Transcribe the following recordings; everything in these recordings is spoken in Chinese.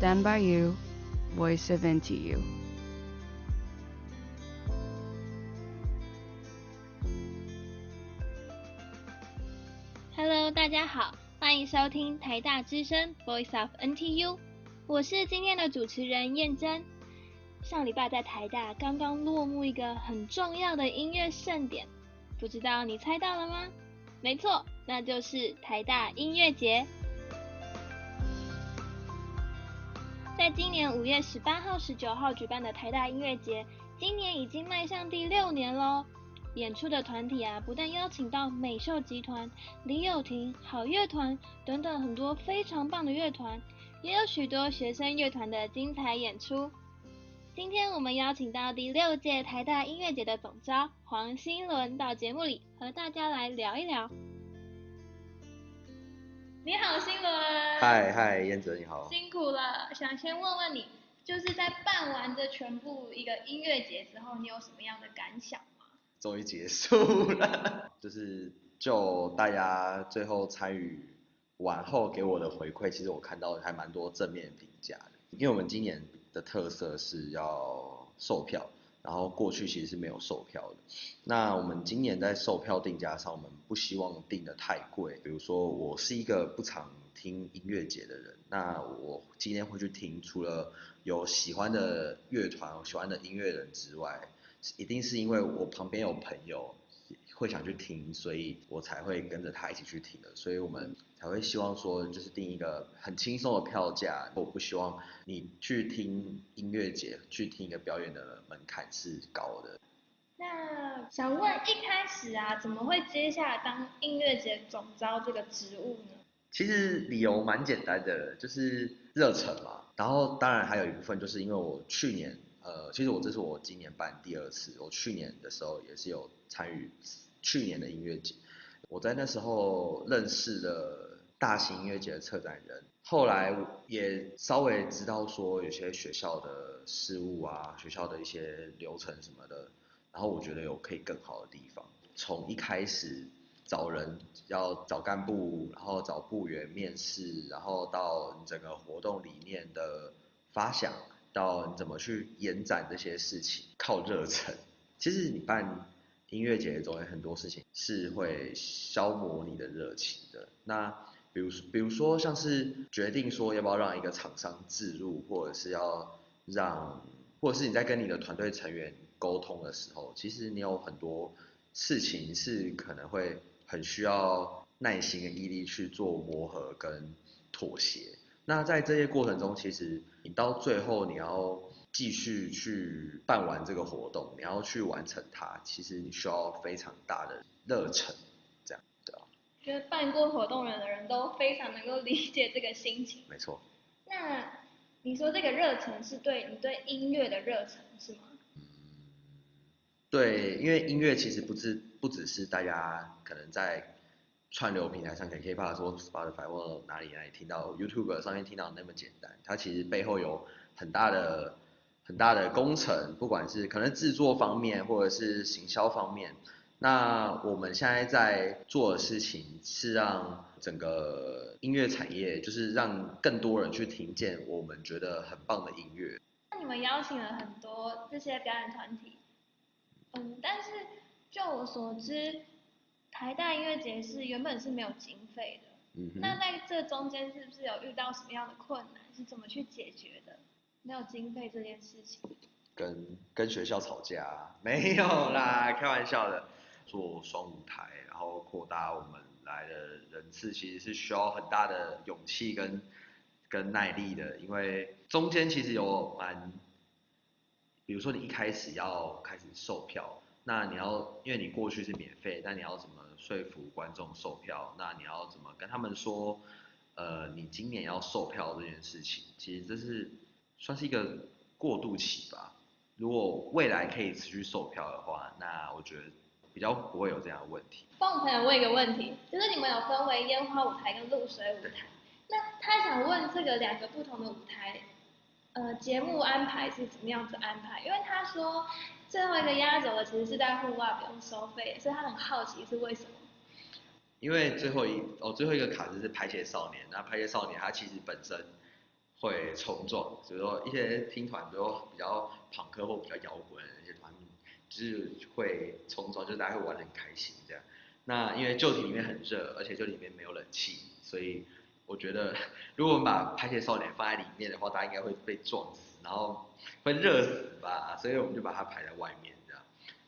Stand by you, voice of NTU. Hello，大家好，欢迎收听台大之声 Voice of NTU，我是今天的主持人燕珍。上礼拜在台大刚刚落幕一个很重要的音乐盛典，不知道你猜到了吗？没错，那就是台大音乐节。在今年五月十八号、十九号举办的台大音乐节，今年已经迈向第六年喽。演出的团体啊，不但邀请到美秀集团、李友廷、好乐团等等很多非常棒的乐团，也有许多学生乐团的精彩演出。今天我们邀请到第六届台大音乐节的总召黄新伦到节目里和大家来聊一聊。你好，新伦。嗨嗨，燕泽你好。辛苦了，想先问问你，就是在办完这全部一个音乐节之后，你有什么样的感想吗？终于结束了，就是就大家最后参与完后给我的回馈，其实我看到还蛮多正面评价的，因为我们今年。的特色是要售票，然后过去其实是没有售票的。那我们今年在售票定价上，我们不希望定得太贵。比如说，我是一个不常听音乐节的人，那我今天会去听，除了有喜欢的乐团、喜欢的音乐人之外，一定是因为我旁边有朋友。会想去听，所以我才会跟着他一起去听的。所以我们才会希望说，就是定一个很轻松的票价。我不希望你去听音乐节，去听一个表演的门槛是高的。那想问，一开始啊，怎么会接下来当音乐节总招这个职务呢？其实理由蛮简单的，就是热忱嘛。然后当然还有一部分，就是因为我去年，呃，其实我这是我今年办第二次，我去年的时候也是有参与。去年的音乐节，我在那时候认识了大型音乐节的策展人，后来也稍微知道说有些学校的事务啊，学校的一些流程什么的，然后我觉得有可以更好的地方。从一开始找人要找干部，然后找部员面试，然后到你整个活动理念的发想，到你怎么去延展这些事情，靠热忱。其实你办。音乐节中有很多事情是会消磨你的热情的。那比如，比如说像是决定说要不要让一个厂商置入，或者是要让，或者是你在跟你的团队成员沟通的时候，其实你有很多事情是可能会很需要耐心跟毅力去做磨合跟妥协。那在这些过程中，其实你到最后你要。继续去办完这个活动，你要去完成它，其实你需要非常大的热忱，办过活动人的人都非常能够理解这个心情。没错。那你说这个热忱是对你对音乐的热忱是吗？嗯，对，因为音乐其实不是不只是大家可能在串流平台上，可以 KKBOX 或 Spotify 或哪里哪里听到 YouTube 上面听到那么简单，它其实背后有很大的。很大的工程，不管是可能制作方面，或者是行销方面，那我们现在在做的事情是让整个音乐产业，就是让更多人去听见我们觉得很棒的音乐。那你们邀请了很多这些表演团体，嗯，但是就我所知，台大音乐节是原本是没有经费的，嗯哼，那在这中间是不是有遇到什么样的困难？是怎么去解决的？没有经费这件事情，跟跟学校吵架？没有啦，开玩笑的。做双舞台，然后扩大我们来的人次，其实是需要很大的勇气跟跟耐力的，因为中间其实有蛮，比如说你一开始要开始售票，那你要因为你过去是免费，但你要怎么说服观众售票？那你要怎么跟他们说，呃，你今年要售票这件事情，其实这是。算是一个过渡期吧。如果未来可以持续售票的话，那我觉得比较不会有这样的问题。帮我朋友问一个问题，就是你们有分为烟花舞台跟露水舞台，那他想问这个两个不同的舞台，呃，节目安排是怎么样子安排？因为他说最后一个压轴的其实是在户外不用收费，所以他很好奇是为什么？因为最后一哦最后一个卡子是拍谢少年，那拍谢少年他其实本身。会冲撞，所以说一些听团，都比较朋克或比较摇滚的一些团，就是会冲撞，就是大家会玩得很开心这样。那因为旧体里面很热，而且旧体里面没有冷气，所以我觉得如果我们把拍谢少年放在里面的话，大家应该会被撞死，然后会热死吧，所以我们就把它排在外面这样。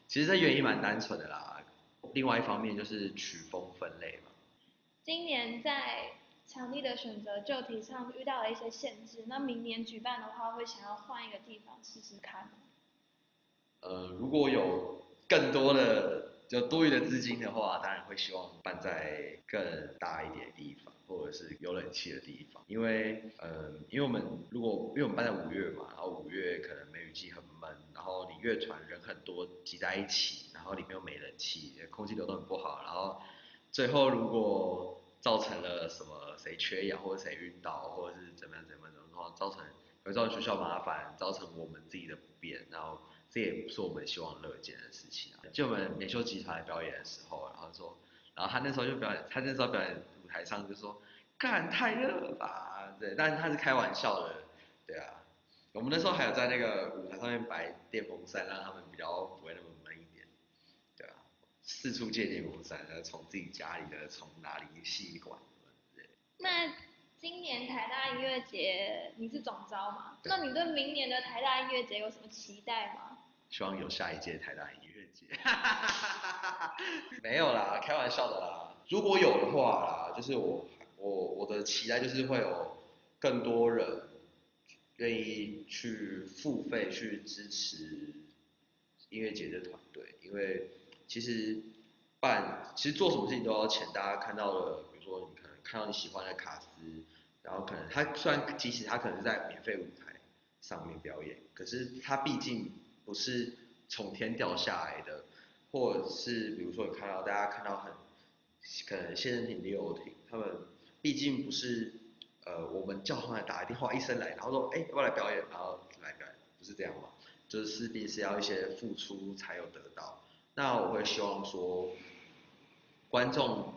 其实这原因蛮单纯的啦，另外一方面就是曲风分类嘛。今年在场地的选择旧体上遇到了一些限制，那明年举办的话会想要换一个地方试试看？呃，如果有更多的就多余的资金的话，当然会希望办在更大一点的地方，或者是有冷气的地方。因为，呃，因为我们如果因为我们办在五月嘛，然后五月可能梅雨季很闷，然后你乐团人很多挤在一起，然后里面又没冷气，空气流动很不好，然后最后如果造成了什么谁缺氧或者谁晕倒或者是怎么样怎么样，然后造成会造成学校麻烦，造成我们自己的不便，然后这也不是我们希望乐见的事情啊。就我们美秀集团表演的时候，然后说，然后他那时候就表演，他那时候表演舞台上就说，干太热了吧，对，但是他是开玩笑的，对啊。我们那时候还有在那个舞台上面摆电风扇，让他们比较不会那么闷一点，对啊。四处借电风扇，然后从自己家里的从哪里吸管，对。那今年台大音乐节你是总招吗？那你对明年的台大音乐节有什么期待吗？希望有下一届台大音乐节，没有啦，开玩笑的啦。如果有的话啦，就是我我我的期待就是会有更多人愿意去付费去支持音乐节的团队，因为其实办其实做什么事情都要钱。大家看到了，比如说看到你喜欢的卡司，然后可能他虽然即使他可能是在免费舞台上面表演，可是他毕竟。不是从天掉下来的，或者是比如说你看到大家看到很可能谢震廷、李友廷，他们毕竟不是呃我们叫他们打个电话一声来，然后说哎要不要来表演，然后来表演，不是这样嘛？就是势必是要一些付出才有得到。那我会希望说观众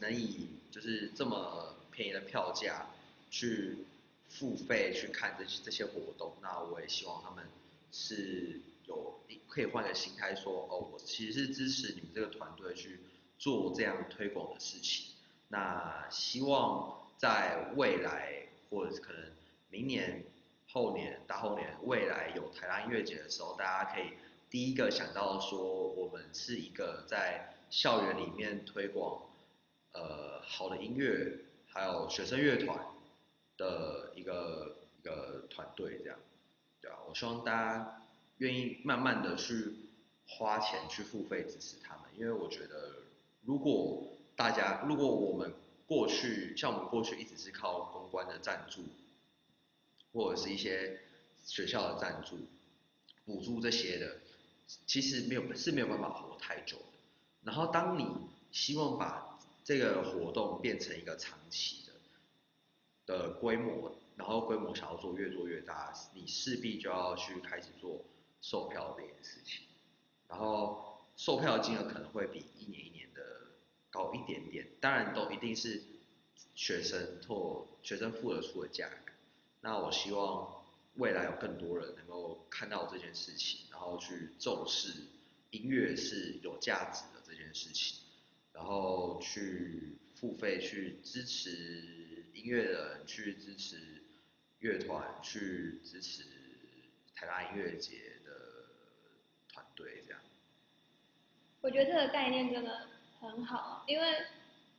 能以就是这么便宜的票价去付费去看这些这些活动，那我也希望他们。是有可以换个心态说，哦，我其实是支持你们这个团队去做这样推广的事情。那希望在未来或者是可能明年、后年、大后年，未来有台湾音乐节的时候，大家可以第一个想到说，我们是一个在校园里面推广呃好的音乐，还有学生乐团的一个一个团队这样。对啊，我希望大家愿意慢慢的去花钱去付费支持他们，因为我觉得如果大家如果我们过去像我们过去一直是靠公关的赞助，或者是一些学校的赞助、补助这些的，其实没有是没有办法活太久的。然后当你希望把这个活动变成一个长期的的规模。然后规模想要做越做越大，你势必就要去开始做售票这件事情，然后售票的金额可能会比一年一年的高一点点，当然都一定是学生或学生付得出的价格。那我希望未来有更多人能够看到这件事情，然后去重视音乐是有价值的这件事情，然后去付费去支持音乐人，去支持。乐团去支持台大音乐节的团队，这样。我觉得这个概念真的很好，因为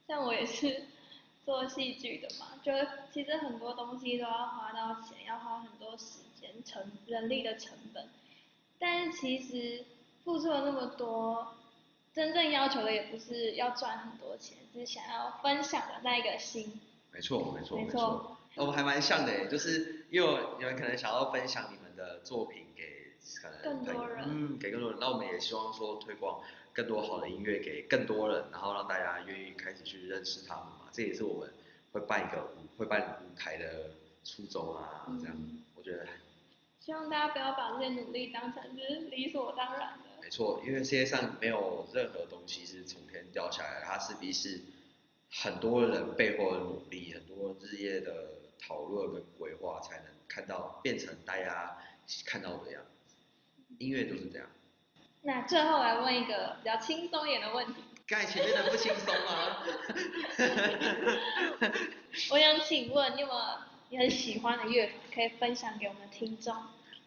像我也是 做戏剧的嘛，就其实很多东西都要花到钱，要花很多时间、成人力的成本。但是其实付出了那么多，真正要求的也不是要赚很多钱，是想要分享的那一个心。没错，没错，没错。我们还蛮像的，就是因为你们可能想要分享你们的作品给可能更多人，嗯，给更多人。那我们也希望说推广更多好的音乐给更多人，然后让大家愿意开始去认识他们嘛。这也是我们会办一个舞会办舞台的初衷啊，这样、嗯、我觉得。希望大家不要把这些努力当成就是理所当然的。没错，因为世界上没有任何东西是从天掉下来，它势必是很多人背后的努力，很多日夜的。讨论跟规划，才能看到变成大家看到的样子。音乐就是这样。那最后来问一个比较轻松一点的问题。刚才前面的不轻松吗？我想请问，你有没有你很喜欢的乐团可以分享给我们的听众，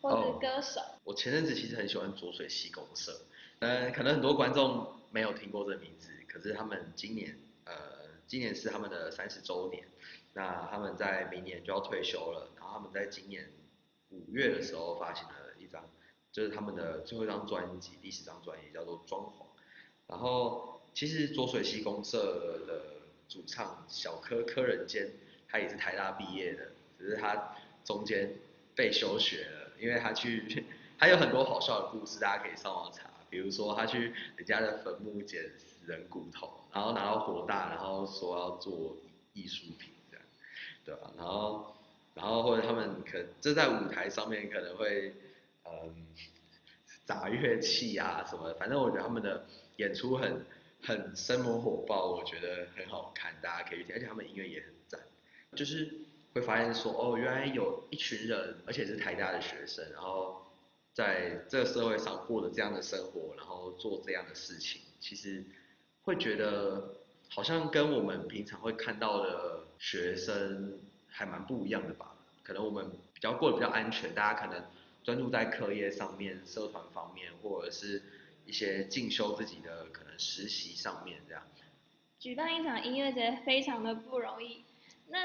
或者是歌手？哦，我前阵子其实很喜欢浊水溪公社，嗯，可能很多观众没有听过这个名字，可是他们今年，呃，今年是他们的三十周年，那他们在明年就要退休了，然后他们在今年五月的时候发行了一张，就是他们的最后一张专辑，第十张专辑叫做《装潢》，然后其实浊水溪公社的主唱小柯柯仁坚，他也是台大毕业的，只是他中间被休学了，因为他去，他有很多好笑的故事，大家可以上网查，比如说他去人家的坟墓捡死人骨头，然后拿到火大，然后说要做艺术品这样，对吧？然后，然后或者他们可这在舞台上面可能会，嗯，砸乐器啊什么，反正我觉得他们的演出很很生猛火爆，我觉得很好看，大家可以听，而且他们音乐也很赞，就是会发现说，哦，原来有一群人，而且是台大的学生，然后在这个社会上过了这样的生活，然后做这样的事情，其实会觉得好像跟我们平常会看到的学生还蛮不一样的吧？可能我们比较过得比较安全，大家可能专注在课业上面、社团方面，或者是一些进修自己的可能实习上面这样。举办一场音乐节非常的不容易，那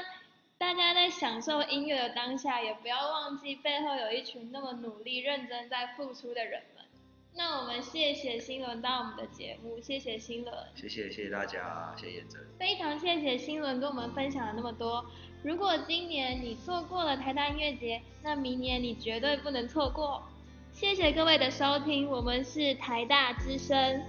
大家在享受音乐的当下，也不要忘记背后有一群那么努力、认真在付出的人们。那我们谢谢新伦到我们的节目，谢谢新伦。谢谢谢谢大家，谢谢彦臻。非常谢谢新伦跟我们分享了那么多。如果今年你错过了台大音乐节，那明年你绝对不能错过。谢谢各位的收听，我们是台大之声。